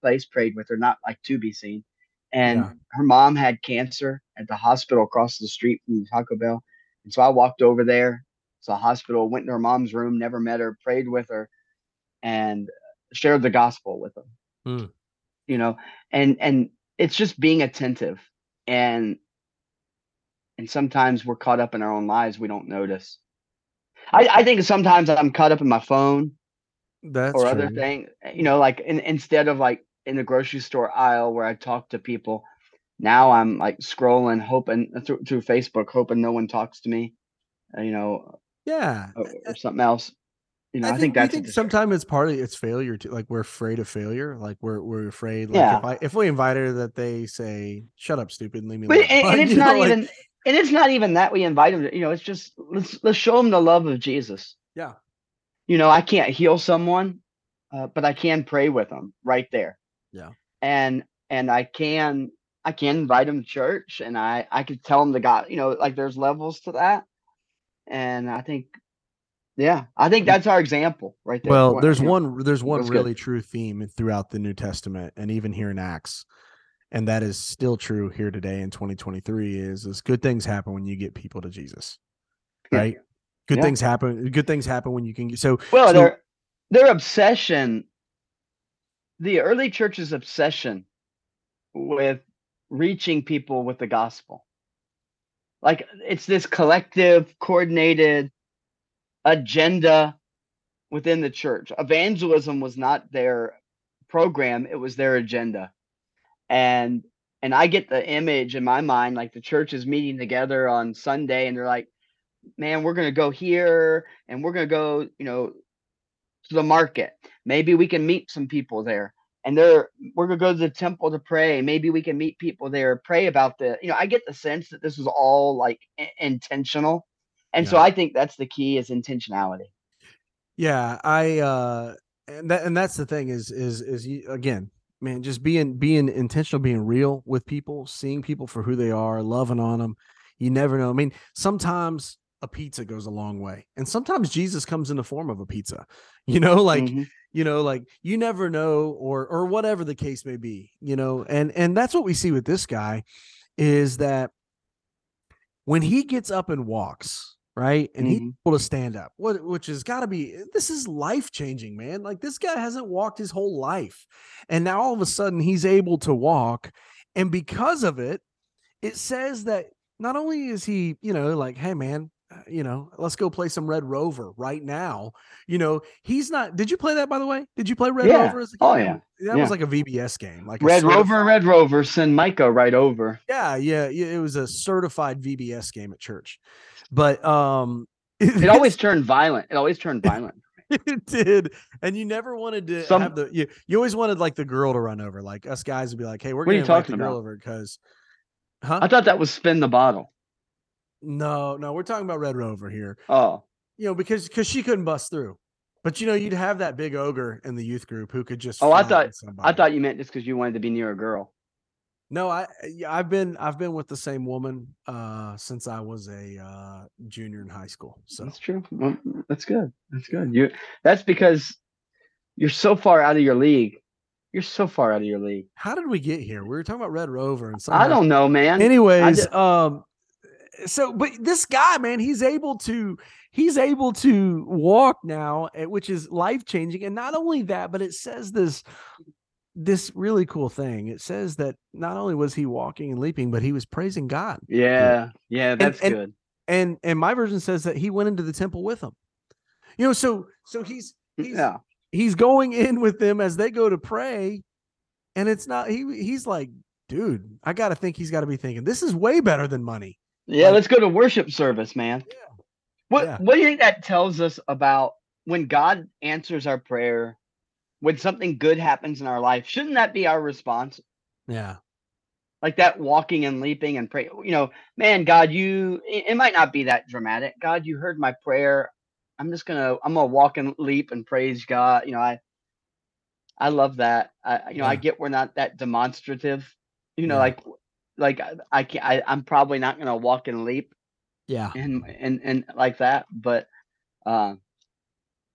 place, prayed with her, not like to be seen. And Yeah. her mom had cancer at the hospital across the street from Taco Bell. And so I walked over there, to the hospital, went to her mom's room, never met her, prayed with her, and shared the gospel with her. Mm. You know, and and it's just being attentive. And and sometimes we're caught up in our own lives, we don't notice. I, I think sometimes I'm caught up in my phone That's or true. other thing you know like in, instead of like in the grocery store aisle where i talk to people now i'm like scrolling hoping uh, through, through facebook hoping no one talks to me uh, you know Yeah. or, or something else you know i, I think, think, that's think sometimes it's partly it's failure to Like we're afraid of failure. Like we're we're afraid. Like Yeah. if I if we invite her that they say, "Shut up, stupid, leave me but, alone." and, and it's not know, like- even and it's not even that we invite them to, you know it's just let's let's show them the love of jesus Yeah. You know i can't heal someone uh, but i can pray with them right there Yeah. and and i can i can invite them to church and i i could tell them the god you know like there's levels to that and i think yeah i think that's our example right there Well, there's one there's one That's good. really true theme throughout the New Testament and even here in Acts. And that is still true here today in 2023 is is good things happen when you get people to Jesus. Yeah. Good Yeah. things happen good things happen when you can so well so- there their obsession, the early church's obsession with reaching people with the gospel. Like it's this collective, coordinated agenda within the church. Evangelism was not their program, it was their agenda. And and I get the image in my mind like the church is meeting together on Sunday and they're like, man, we're going to go here and we're going to go, you know, to the market. Maybe we can meet some people there. And they're we're gonna go to the temple to pray. Maybe we can meet people there, pray about the, you know, I get the sense that this was all like intentional. And yeah. so I think that's the key is intentionality. Yeah, I uh and that and that's the thing is is is you, again, man, just being being intentional, being real with people, seeing people for who they are, loving on them. You never know. I mean, sometimes a pizza goes a long way. And sometimes Jesus comes in the form of a pizza. You know, like mm-hmm. you know, like you never know or or whatever the case may be, you know. And and that's what we see with this guy is that when he gets up and walks, right? And mm-hmm. he's able to stand up, what which has got to be this is life changing, man. Like this guy hasn't walked his whole life. And now all of a sudden he's able to walk. And because of it, it says that not only is he, you know, like, hey man, you know, let's go play some Red Rover right now. You know, he's not. Did you play that by the way? Did you play Red yeah. Rover? As a oh yeah, that yeah. was like a VBS game, like Red Rover, Red Rover. Send Micah right over. Yeah, yeah, yeah. It was a certified VBS game at church, but um, it always turned violent. It always turned violent. it did, and you never wanted to Some, have the you. You always wanted like the girl to run over. Like us guys would be like, "Hey, we're going to invite the girl over because." Huh? I thought that was spin the bottle. No, no, we're talking about Red Rover here. Oh, you know, because because she couldn't bust through. But you know, you'd have that big ogre in the youth group who could just. Oh, I thought. I thought you meant just because you wanted to be near a girl. No, I I've been I've been with the same woman uh since I was a uh junior in high school. So that's true. Well, that's good. That's good. You that's because you're so far out of your league. You're so far out of your league. How did we get here? We were talking about Red Rover and I don't know, man. Anyways, um so but this guy man he's able to he's able to walk now eh, which is life changing and not only that but it says this this really cool thing. It says that not only was he walking and leaping but he was praising god. Yeah yeah that's and, good. and, and and my version says that he went into the temple with them you know so so he's he's yeah. he's going in with them as they go to pray and it's not he he's like dude i gotta think he's got to be thinking this is way better than money yeah, let's go to worship service, man. Yeah. What yeah. what do you think that tells us about when God answers our prayer, when something good happens in our life? Shouldn't that be our response? Yeah. Like that walking and leaping and pray, you know, man, God, you it, it might not be that dramatic. God, you heard my prayer. I'm just gonna I'm gonna walk and leap and praise God. You know, I I love that. I you know, yeah. I get we're not that demonstrative. You know, yeah. like like I can I, I'm probably not gonna walk and leap. Yeah. And and and like that, but uh,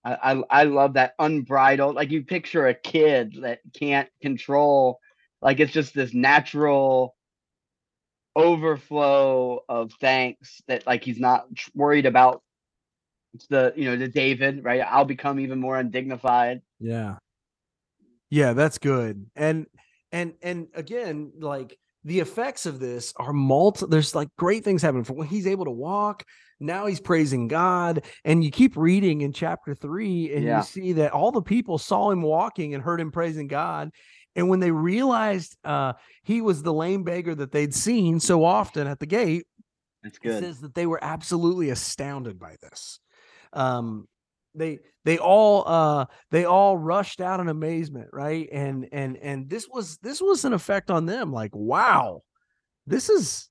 I, I I love that unbridled. Like you picture a kid that can't control. Like it's just this natural overflow of thanks that like he's not worried about it's the you know the david right i'll become even more undignified yeah yeah that's good and and and again like the effects of this are multi there's like great things happening. For when he's able to walk now he's praising god and you keep reading in chapter 3 and yeah. you see that all the people saw him walking and heard him praising god and when they realized uh, he was the lame beggar that they'd seen so often at the gate that's good. says that they were absolutely astounded by this. Um, they they all uh they all rushed out in amazement right and and and this was this was an effect on them like wow this is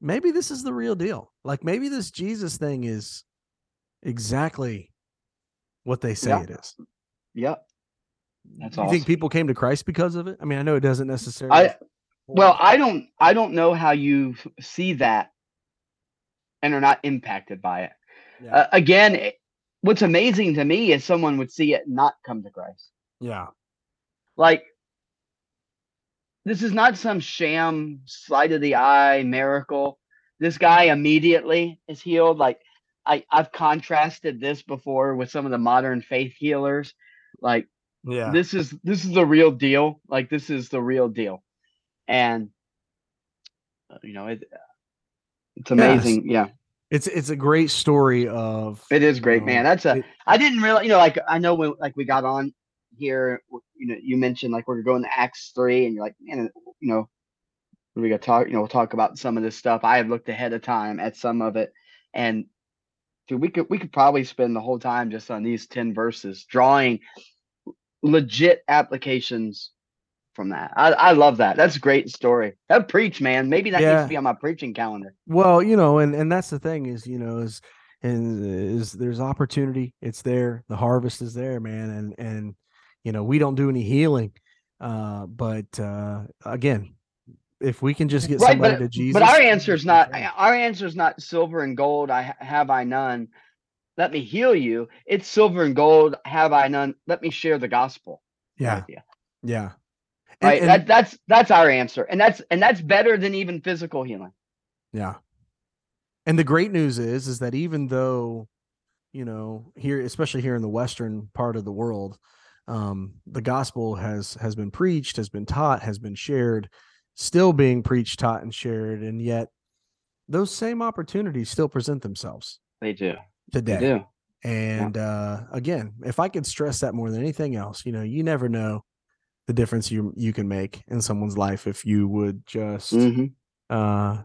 maybe this is the real deal like maybe this jesus thing is exactly what they say yeah. it is yep that's you awesome. think people came to christ because of it i mean i know it doesn't necessarily I, well i don't i don't know how you see that and are not impacted by it yeah. uh, again what's amazing to me is someone would see it not come to Christ. Yeah. Like this is not some sham sleight of the eye miracle. This guy immediately is healed. Like I, I've contrasted this before with some of the modern faith healers Like Yeah. this is this is the real deal. Like this is the real deal, and uh, you know it. It's amazing. Yeah, It's it's a great story of it is great, um, man. That's a. it- I didn't realize. You know, like I know when like we got on here. You know, you mentioned like we're going to Acts three, and you're like, man, you know, we got talk. You know, we'll talk about some of this stuff. I had looked ahead of time at some of it, and dude, we could we could probably spend the whole time just on these ten verses, drawing legit applications from that. I, I love that. That's a great story. That preach, man. Maybe that needs to be on my preaching calendar. Well, you know, and and that's the thing is, you know, is and is there's opportunity. It's there. The harvest is there, man. And and you know, we don't do any healing. Uh, but uh again, if we can just get right, somebody but, to Jesus. but our answer is not our answer is not silver and gold. I have I none. Let me heal you. It's silver and gold. Have I none. Let me share the gospel. Yeah. Yeah. Right. and- that, that's that's our answer, and that's and that's better than even physical healing. Yeah. And the great news is is that even though, you know, here especially here in the western part of the world, um the gospel has has been preached, has been taught, has been shared, still being preached, taught and shared and yet those same opportunities still present themselves They do. today. They do. And uh again, if I could stress that more than anything else, you know, you never know the difference you you can make in someone's life if you would just Mhm. uh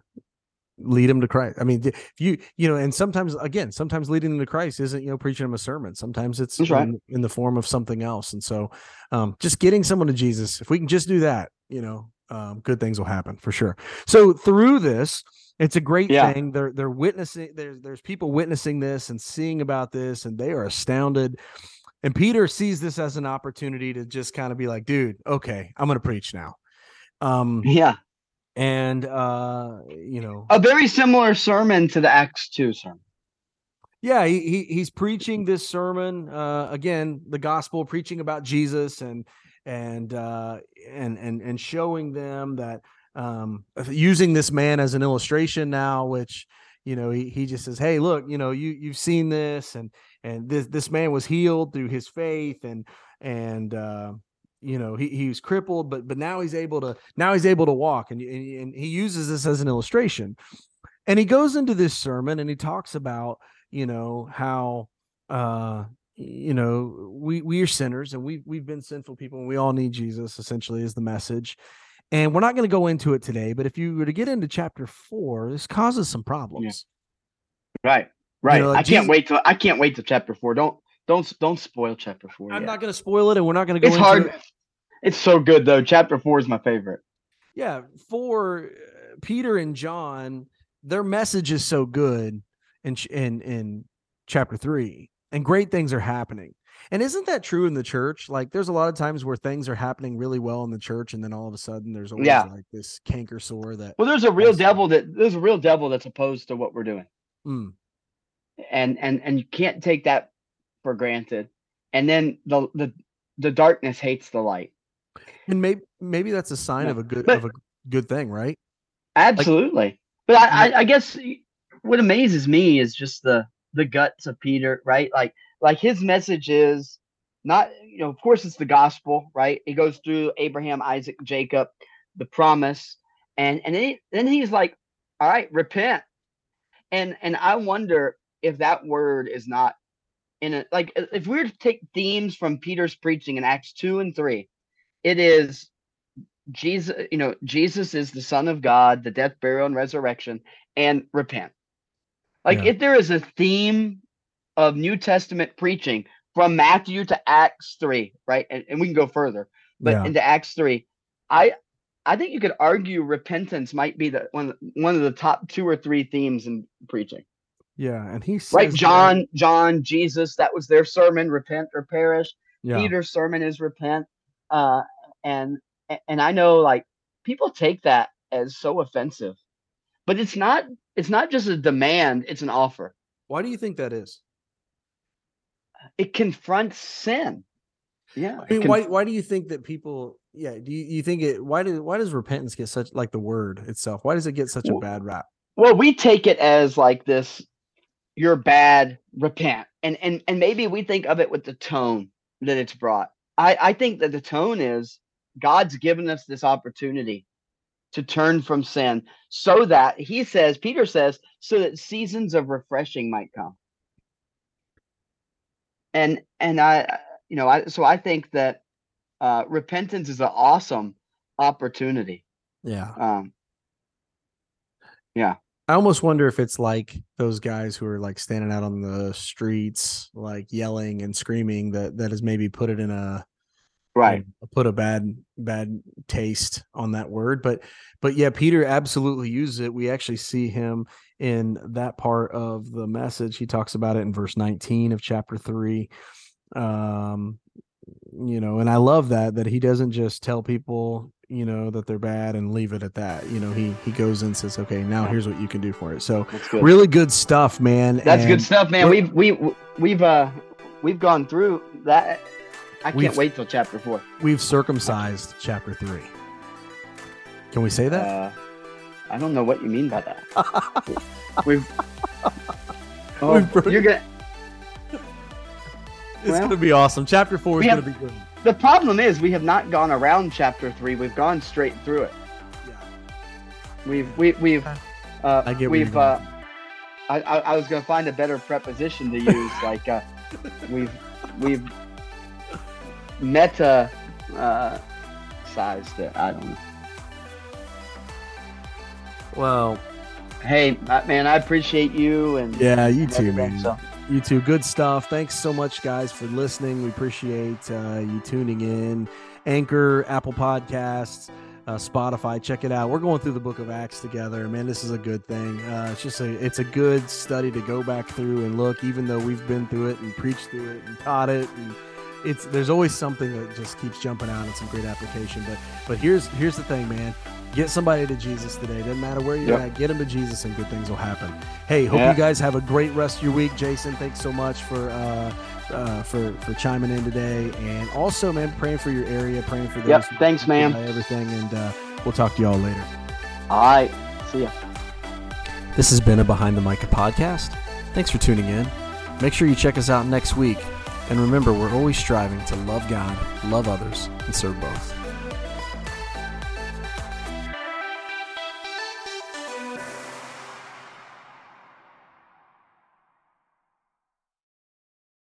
lead them to christ i mean if you you know and sometimes again sometimes leading them to christ isn't you know preaching them a sermon sometimes it's That's right. in, in the form of something else and so um just getting someone to jesus if we can just do that you know um good things will happen for sure so through this it's a great Yeah. thing they're they're witnessing there's there's people witnessing this and seeing about this and they are astounded and peter sees this as an opportunity to just kind of be like dude okay i'm gonna preach now um Yeah. and uh you know A very similar sermon to the Acts two sermon. yeah he, he he's preaching this sermon uh again the gospel preaching about jesus and and uh and and and showing them that um using this man as an illustration now which you know he, he just says hey look you know you you've seen this and and this this man was healed through his faith and and uh you know he, he was crippled but but now he's able to now he's able to walk. And, and and he uses this as an illustration. And he goes into this sermon and he talks about you know how uh you know we we are sinners and we we've been sinful people and we all need jesus essentially is the message. And we're not going to go into it today but if you were to get into chapter four this causes some problems. Right. Right. know, like I can't Jesus- wait till I can't wait till chapter four. Don't don't don't spoil chapter 4 i'm yet. not going to spoil it and we're not going to go It's hard. it. It's so good though. Chapter four is my favorite. yeah for uh, peter and john their message is so good in in in chapter 3 and great things are happening and isn't that true in the church like there's a lot of times where things are happening really well in the church and then all of a sudden there's always Yeah. like this canker sore that Well, there's a real devil that there's a real devil that's opposed to what we're doing, mm, and and and you can't take that for granted. And then the the the darkness hates the light. and maybe maybe that's a sign Yeah. of a good But- of a good thing right Absolutely. but I, I I guess what amazes me is just the the guts of Peter, right? Like like his message is not you know of course it's the gospel, right? It goes through Abraham, Isaac, Jacob, the promise, and and then he, then he's like, all right, repent, and and I wonder if that word is not in it like if we were to take themes from Peter's preaching in Acts two and three, it is Jesus, you know, Jesus is the Son of God, the death, burial, and resurrection, and repent. Like Yeah. if there is a theme of New Testament preaching from Matthew to Acts three, right, and, and we can go further, but Yeah. into Acts three, I I think you could argue repentance might be the one one of the top two or three themes in preaching. Yeah and he says Right, that- John, John, Jesus, that was their sermon, repent or perish. yeah Peter's sermon is repent. Uh, and and I know like people take that as so offensive, but it's not. It's not just a demand; it's an offer. why do you think that is It confronts sin. Yeah. I mean, conf- why why do you think that people? Yeah, do you, you think it? Why do why does repentance get such like the word itself? Why does it get such a bad rap? well, we take it as like this. You're bad. Repent. And and and maybe we think of it with the tone that it's brought. I, I think that the tone is God's given us this opportunity to turn from sin so that he says, Peter says, so that seasons of refreshing might come. And and I you know, I so I think that uh repentance is an awesome opportunity. Yeah. Um yeah. I almost wonder if it's like those guys who are like standing out on the streets, like yelling and screaming that that has maybe put it in a right. put a bad bad taste on that word but but yeah peter absolutely uses it. We actually see him in that part of the message. He talks about it in verse 19 of chapter 3 um you know and i love that that he doesn't just tell people you know that they're bad and leave it at that you know he he goes and says okay now here's what you can do for it so good. really good stuff man that's and good stuff man we've we we've uh we've gone through that I can't wait till chapter four. We've circumcised chapter three. Can we say that? Uh, I don't know what you mean by that. we've. Oh, we've you're gonna. It's well, gonna be awesome. Chapter four is have, gonna be good. The problem is we have not gone around chapter three. We've gone straight through it. Yeah. We've we, we've. Uh, I get we've. Uh, I, I, I was gonna find a better preposition to use. like uh, we've we've meta uh, size that I don't know. Well, hey man, I appreciate you and yeah, you too, man. So. You too. Good stuff. Thanks so much, guys, for listening. We appreciate uh, you tuning in. Anchor, Apple Podcasts, uh, Spotify. Check it out. We're going through the Book of Acts together. Man, this is a good thing. Uh, it's just a it's a good study to go back through and look, even though we've been through it and preached through it and taught it and it's there's always something that just keeps jumping out and some great application. But but here's here's the thing, man. Get somebody to Jesus today. Doesn't matter where you're yep. at. Get them to Jesus, and good things will happen. Hey, hope yeah. you guys have a great rest of your week. Jason, thanks so much for uh, uh, for for chiming in today, and also, man, praying for your area, praying for those. Yep. Thanks, man. Everything, and uh, we'll talk to you all later. All right. See ya. This has been a Behind the Micah podcast. Thanks for tuning in. Make sure you check us out next week and remember, we're always striving to love God, love others, and serve both.